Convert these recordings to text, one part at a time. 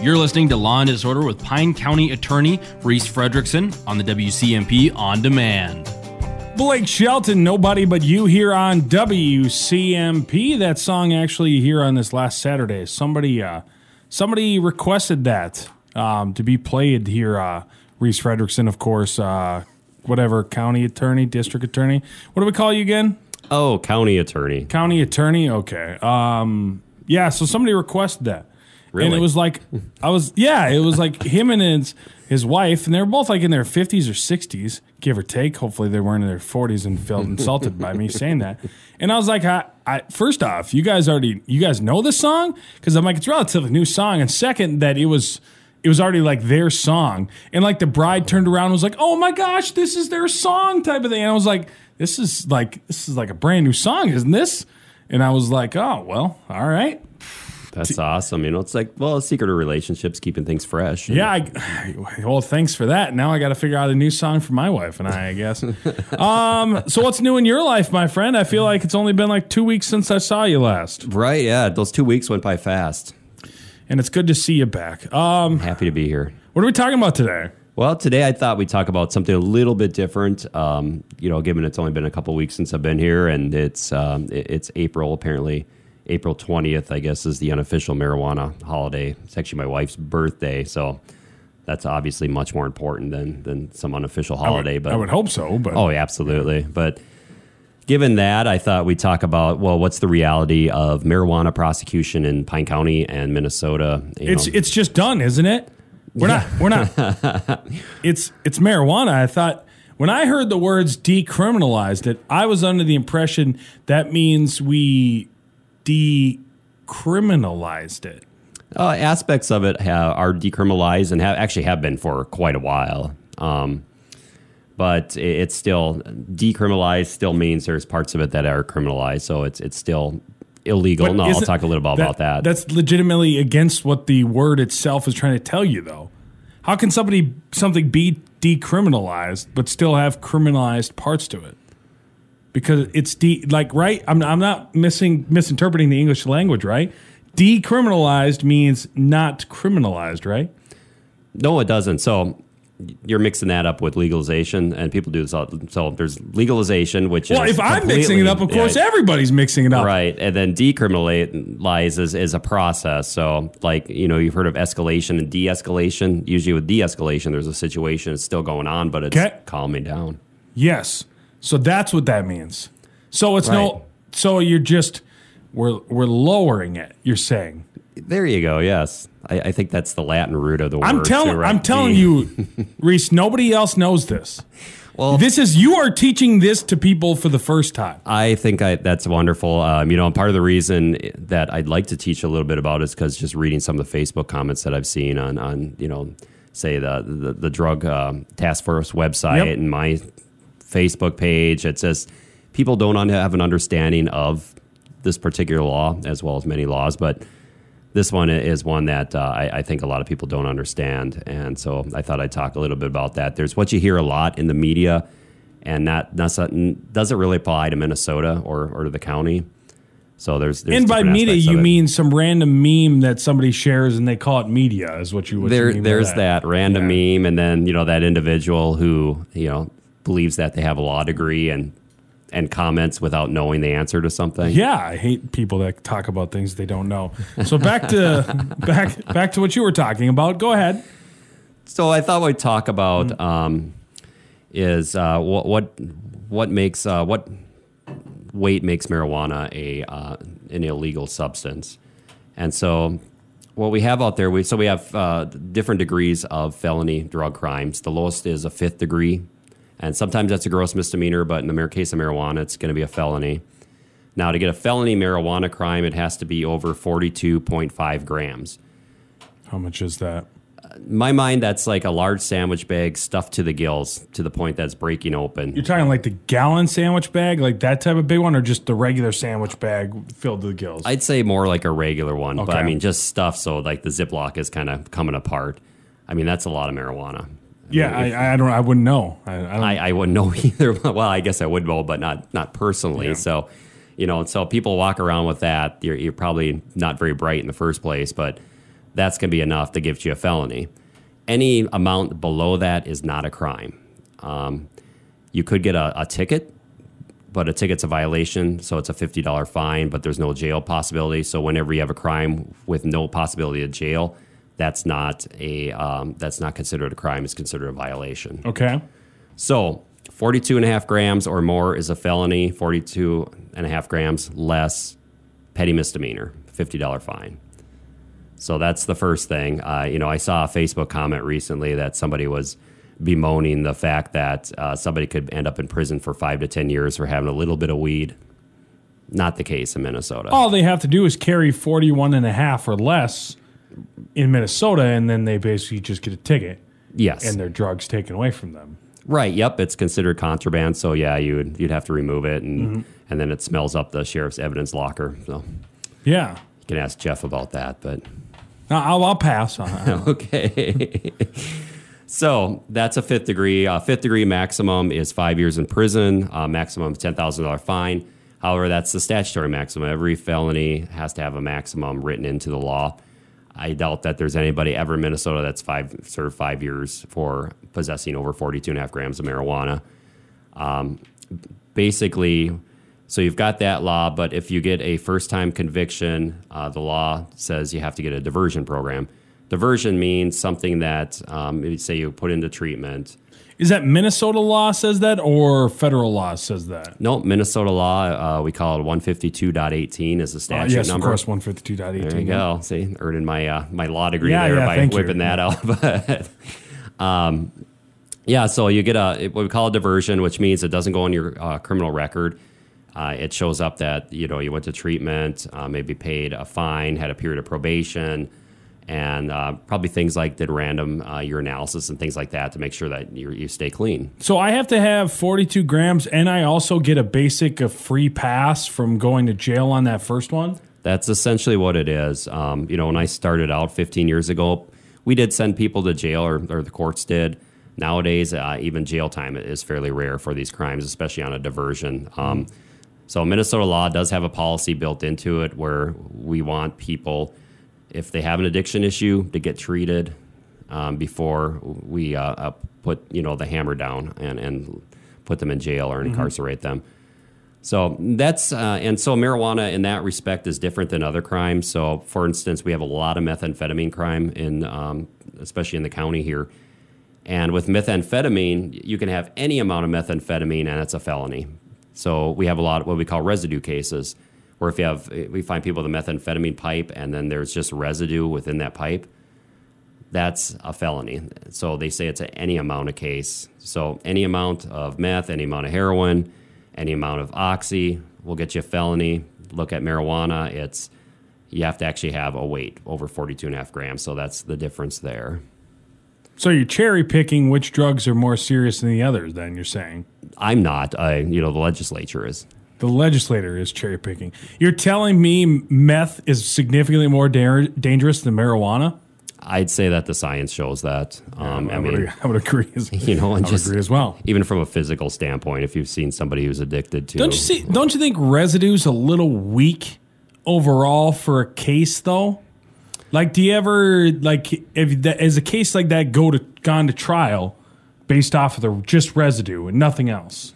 You're listening to Law and Disorder with Pine County Attorney Reese Fredrickson on the WCMP On Demand. Blake Shelton, Nobody But You here on WCMP. That song actually here on this last Saturday. Somebody uh, somebody requested that um, to be played here. Uh, Reese Fredrickson, of course, uh, whatever, county attorney, district attorney. What do we call you again? Oh, county attorney. County attorney? Okay. Um, yeah, so somebody requested that. And it was like, I was, yeah, it was like him and his, his wife, and they were both like in their 50s or 60s, give or take. Hopefully they weren't in their 40s and felt insulted by me saying that. And I was like, I, I, first off, you guys already, you guys know this song? Because I'm like, it's a relatively new song. And second, that it was, it was already like their song. And like the bride turned around and was like, oh my gosh, this is their song type of thing. And I was like, this is like, this is like a brand new song, isn't this? And I was like, oh, well, all right. That's awesome. You know, it's like, well, a secret of relationships, keeping things fresh. Yeah, I, well, thanks for that. Now I got to figure out a new song for my wife and I, I guess. um, so what's new in your life, my friend? I feel like it's only been like two weeks since I saw you last, Right. Yeah. Those two weeks went by fast. and it's good to see you back. Um, Happy to be here. what are we talking about today? Well, today I thought we'd talk about something a little bit different. Um, you know, given it's only been a couple weeks since I've been here, and it's um, it's April apparently. April twentieth, I guess, is the unofficial marijuana holiday. It's actually my wife's birthday, so that's obviously much more important than than some unofficial holiday. but I would hope so, but Oh, yeah, absolutely. But given that, I thought we'd talk about well, what's the reality of marijuana prosecution in Pine County and Minnesota? You it's know, it's just done, isn't it? We're not we're not. it's it's marijuana. I thought when I heard the words decriminalized it, I was under the impression that means we decriminalized it. uh, aspects of it have, are decriminalized and have actually have been for quite a while. Um, but it- it's still decriminalized. Still means there's parts of it that are criminalized, so it's it's still illegal. But no, I'll talk a little bit about that. That's legitimately against what the word itself is trying to tell you, though. How can somebody something be decriminalized but still have criminalized parts to it? Because it's de like right. I'm I'm not missing misinterpreting the English language, right? Decriminalized means not criminalized, right? No, it doesn't. So you're mixing that up with legalization, and people do this. All, so there's legalization, which is Well, if I'm mixing it up, of course yeah, everybody's mixing it up. Right, and then decriminalize is, is a process. So, like you know, you've heard of escalation and de-escalation. Usually, with de-escalation, there's a situation it's still going on, but it's Okay. calming down. Yes. So that's what that means. So it's no. So you're just we're we're lowering it. You're saying. There you go. Yes, I, I think that's the Latin root of the word. I'm telling. too, right? I'm telling you, Reese. Nobody else knows this. Well, This is you are teaching this to people for the first time. I think I, that's wonderful. Um, you know, and part of the reason that I'd like to teach a little bit about is because just reading some of the Facebook comments that I've seen on, on you know, say the the, the drug um, task force website Yep. and my Facebook page. It says people don't un- have an understanding of this particular law as well as many laws, but this one is one that uh, I, I think a lot of people don't understand, and so I thought I'd talk a little bit about that. There's what you hear a lot in the media, and that doesn't doesn't really apply to Minnesota or, or to the county. So there's, there's and by media, you mean some random meme that somebody shares and they call it media, is what you would there there's that, random Yeah. meme, and then you know that individual who you know believes that they have a law degree and and comments without knowing the answer to something. Yeah, I hate people that talk about things they don't know. So back to back back to what you were talking about. Go ahead. So I thought we'd talk about um, is uh, what what what makes uh, what weight makes marijuana a uh, an illegal substance, and so what we have out there, we so we have uh, different degrees of felony drug crimes. The lowest is a fifth degree, and sometimes that's a gross misdemeanor, but in the case of marijuana, it's going to be a felony. Now, to get a felony marijuana crime, it has to be over forty-two point five grams. How much is that? In my mind, that's like a large sandwich bag stuffed to the gills to the point that's breaking open. You're talking like the gallon sandwich bag, like that type of big one, or just the regular sandwich bag filled to the gills? I'd say more like a regular one, but I mean, just stuff so like the Ziploc is kind of coming apart. I mean, that's a lot of marijuana. Yeah, I, I don't. I wouldn't know. I, I don't. I, I wouldn't know either. well, I guess I would know, but not not personally. So, you know, so people walk around with that. You're, you're probably not very bright in the first place, but that's going to be enough to give you a felony. Any amount below that is not a crime. Um, you could get a, a ticket, but a ticket's a violation, so it's a fifty dollar fine. But there's no jail possibility. So whenever you have a crime with no possibility of jail, that's not a um, that's not considered a crime. It's considered a violation. Okay. So 42 and a half grams or more is a felony. 42 and a half grams less, petty misdemeanor, $50 fine. So that's the first thing. Uh, you know, I saw a Facebook comment recently that somebody was bemoaning the fact that uh, somebody could end up in prison for five to 10 years for having a little bit of weed. Not the case in Minnesota. All they have to do is carry 41 and a half or less in Minnesota, and then they basically just get a ticket yes. and their drugs taken away from them. Right. Yep. It's considered contraband. So yeah, you would you'd have to remove it, and and then it smells up the sheriff's evidence locker. So Yeah. you can ask Jeff about that. But No, I'll, I'll pass on that. okay. so that's a fifth degree. Uh, fifth degree maximum is five years in prison. Uh, maximum ten thousand dollar fine. However, that's the statutory maximum. Every felony has to have a maximum written into the law. I doubt that there's anybody ever in Minnesota that's five served five years for possessing over 42 and a half grams of marijuana. Um, basically, so you've got that law, but if you get a first time conviction, uh, the law says you have to get a diversion program. Diversion means something that, um, say you put into treatment. Is that Minnesota law says that or federal law says that? No, Minnesota law, uh, we call it 152.18 is the Uh, statute yes, number. of course, 152.18. There you go. See, earning my uh, my law degree Yeah, there yeah, by thank you. whipping that out. But um, yeah, so you get a what we call a diversion, which means it doesn't go on your uh, criminal record. Uh, it shows up that you know you went to treatment, uh, maybe paid a fine, had a period of probation, and uh, probably things like did random uh, urinalysis and things like that to make sure that you you stay clean. So I have to have 42 grams, and I also get a basic a free pass from going to jail on that first one. That's essentially what it is. Um, you know, when I started out 15 years ago, we did send people to jail, or, or the courts did. Nowadays, uh, even jail time is fairly rare for these crimes, especially on a diversion. Um, so, Minnesota law does have a policy built into it where we want people, if they have an addiction issue, to get treated um, before we uh, uh, put you know the hammer down and, and put them in jail or incarcerate them. So that's uh, and so marijuana in that respect is different than other crimes. So, for instance, we have a lot of methamphetamine crime in, um, especially in the county here. And with methamphetamine, you can have any amount of methamphetamine, and it's a felony. So we have a lot of what we call residue cases, where if you have, eh, we find people with a methamphetamine pipe, and then there's just residue within that pipe. That's a felony. So they say it's any amount of case. So any amount of meth, any amount of heroin, any amount of oxy will get you a felony. Look at marijuana, it's you have to actually have a weight over 42 and a half grams. So that's the difference there. So you're cherry picking which drugs are more serious than the others. Then you're saying I'm not, I, you know, the legislature is. The legislator is cherry picking. You're telling me meth is significantly more da- dangerous than marijuana? I'd say that the science shows that. Um, I I, mean, would, I would agree. As, you know, and I just agree as well. even from a physical standpoint, if you've seen somebody who's addicted to, Don't you see? Don't you think residue's a little weak overall for a case though? Like, do you ever like if that, as a case like that go to gone to trial based off of the just residue and nothing else?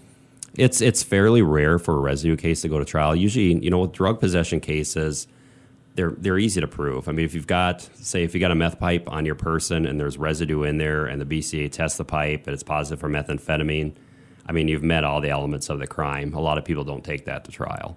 It's it's fairly rare for a residue case to go to trial. Usually, you know, with drug possession cases, they're they're easy to prove. I mean, if you've got say if you got a meth pipe on your person and there's residue in there, and the BCA tests the pipe and it's positive for methamphetamine, I mean, you've met all the elements of the crime. A lot of people don't take that to trial.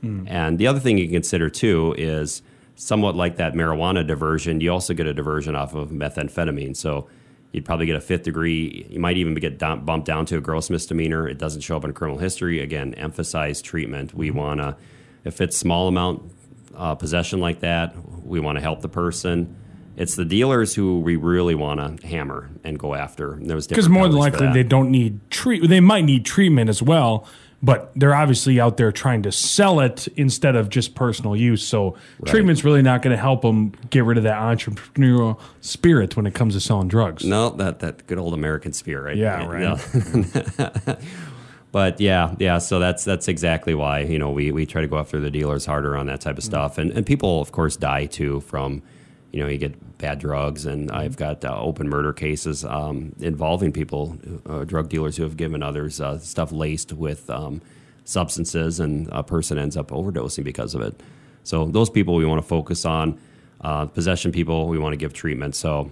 Hmm. And the other thing you can consider too is somewhat like that marijuana diversion. You also get a diversion off of methamphetamine. So you'd probably get a fifth degree. You might even get down, bumped down to a gross misdemeanor. It doesn't show up in criminal history. Again, emphasize treatment. We want to, if it's small amount uh, possession like that, we want to help the person. It's the dealers who we really want to hammer and go after. Because more than likely they don't need treat. They might need treatment as well, but they're obviously out there trying to sell it instead of just personal use. So treatment's really not going to help them get rid of that entrepreneurial spirit when it comes to selling drugs. No, that that good old American spirit. Yeah, right. No. but yeah, yeah. So that's that's exactly why you know we we try to go after the dealers harder on that type of mm. stuff, and and people of course die too from you know, you get bad drugs, and I've got uh, open murder cases um, involving people, uh, drug dealers who have given others uh, stuff laced with um, substances, and a person ends up overdosing because of it. So those people we want to focus on. Uh, possession people we want to give treatment. So,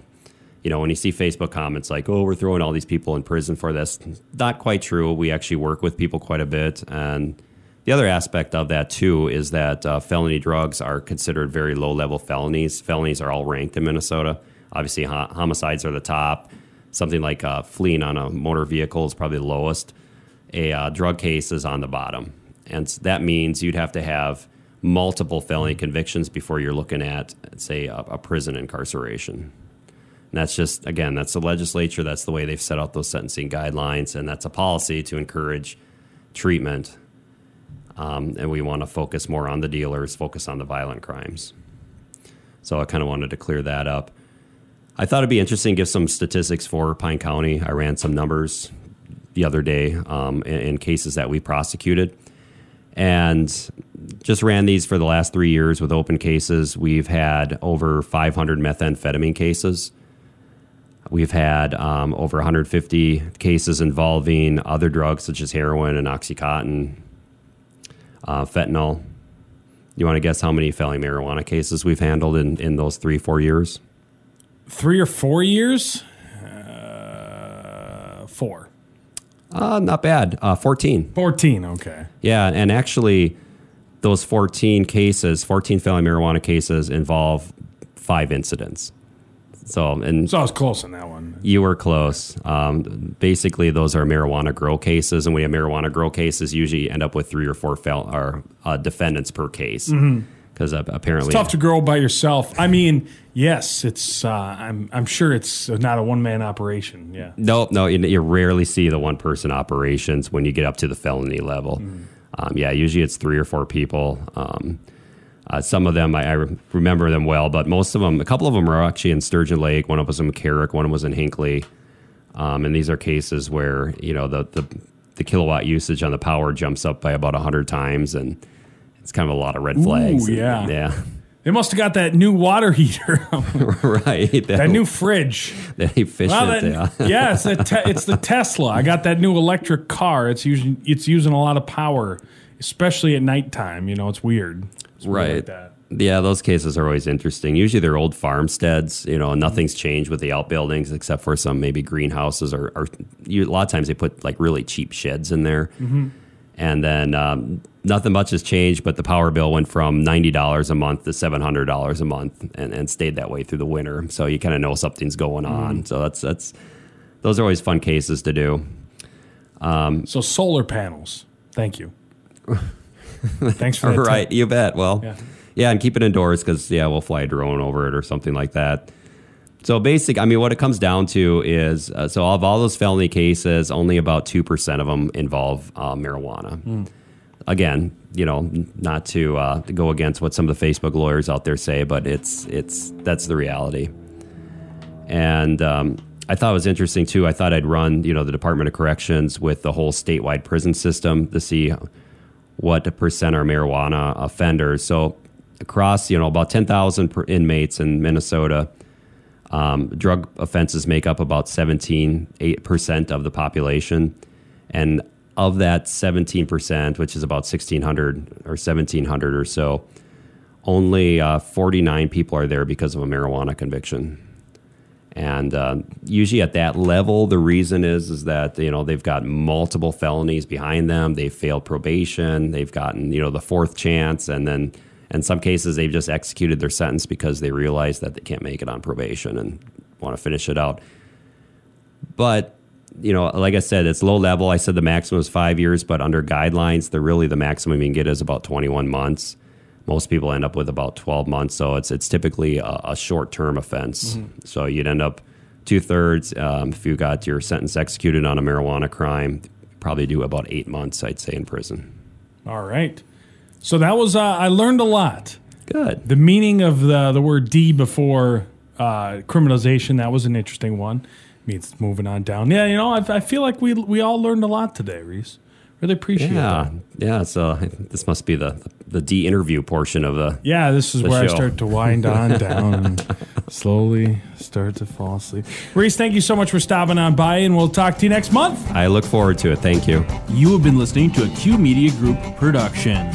you know, when you see Facebook comments like, "Oh, we're throwing all these people in prison for this," not quite true. We actually work with people quite a bit, and the other aspect of that too is that uh, felony drugs are considered very low-level felonies. Felonies are all ranked in Minnesota. Obviously, ho- homicides are the top. Something like uh, fleeing on a motor vehicle is probably the lowest. A uh, drug case is on the bottom, and that means you'd have to have multiple felony convictions before you're looking at, say, a, a prison incarceration. And that's just, again, that's the legislature. That's the way they've set out those sentencing guidelines. And that's a policy to encourage treatment. Um, and we want to focus more on the dealers, focus on the violent crimes. So I kind of wanted to clear that up. I thought it'd be interesting to give some statistics for Pine County. I ran some numbers the other day um, in, in cases that we prosecuted and just ran these for the last three years with open cases. We've had over 500 methamphetamine cases. We've had um, over 150 cases involving other drugs such as heroin and Oxycontin, uh, fentanyl. You want to guess how many felony marijuana cases we've handled in, in those three, four years? Three or four years? Uh, four. Uh, not bad. Uh, 14. 14, okay. Yeah, and actually, those 14 cases, 14 felony marijuana cases, involve five incidents. So, and So I was close on that one. you were close. Um, basically, those are marijuana grow cases, and we have marijuana grow cases usually end up with three or four fel- or uh, defendants per case because apparently it's Tough to grow by yourself. I mean, yes, it's. Uh, I'm. I'm sure it's not a one man operation. Yeah. Nope, no, you, you rarely see the one person operations when you get up to the felony level. Um, yeah, usually it's three or four people. Um, uh, some of them I, I remember them well, but most of them, a couple of them are actually in Sturgeon Lake. One of them was in McCarrick, one of them was in Hinckley. Um, and these are cases where you know the, the the kilowatt usage on the power jumps up by about hundred times, and it's kind of a lot of red flags. yeah. yeah, They must have got that new water heater, right. That, that new fridge. that efficient. Well, that, yeah. yeah, it's the, te- it's the Tesla. I got that new electric car. It's using it's using a lot of power, especially at nighttime. You know, it's weird. Right. Like. Yeah, those cases are always interesting. Usually they're old farmsteads. You know, nothing's mm-hmm. changed with the outbuildings except for some maybe greenhouses or, or you, a lot of times they put like really cheap sheds in there. Mm-hmm. And then um, nothing much has changed, but the power bill went from $90 a month to $700 a month and, and stayed that way through the winter. So you kind of know something's going on. Mm-hmm. So that's, that's, those are always fun cases to do. Um, so solar panels. Thank you. Thanks for that. tip. right, you bet. Well, Yeah. yeah, and keep it indoors because yeah, we'll fly a drone over it or something like that. So basic, I mean, what it comes down to is uh, so of all those felony cases, only about two percent of them involve uh, marijuana. Again, you know, not to, uh, to go against what some of the Facebook lawyers out there say, but it's it's that's the reality. And um, I thought it was interesting too. I thought I'd run, you know, the Department of Corrections with the whole statewide prison system to see what percent are marijuana offenders. So across, you know, about 10,000 inmates in Minnesota, um, drug offenses make up about 17% of the population. And of that 17%, which is about 1,600 or 1,700 or so, only uh, 49 people are there because of a marijuana conviction. And uh, usually at that level, the reason is is that you know they've got multiple felonies behind them. They've failed probation. They've gotten you know the fourth chance, and then in some cases they've just executed their sentence because they realize that they can't make it on probation and want to finish it out. But you know, like I said, it's low level. I said the maximum is five years, but under guidelines, the really the maximum you can get is about 21 months. Most people end up with about 12 months, so it's it's typically a, a short term offense. So you'd end up two thirds um, if you got your sentence executed on a marijuana crime. Probably do about eight months, I'd say, in prison. All right. So that was uh, I learned a lot. Good. The meaning of the the word D before uh, criminalization that was an interesting one. I Means moving on down. Yeah, you know, I, I feel like we we all learned a lot today, Reese. Really appreciate Yeah, that. yeah. So uh, this must be the the de interview portion of the. Yeah, this is The where I start to wind on down and slowly start to fall asleep. Reese, thank you so much for stopping on by, and we'll talk to you next month. I look forward to it. Thank you. You have been listening to a Q Media Group production.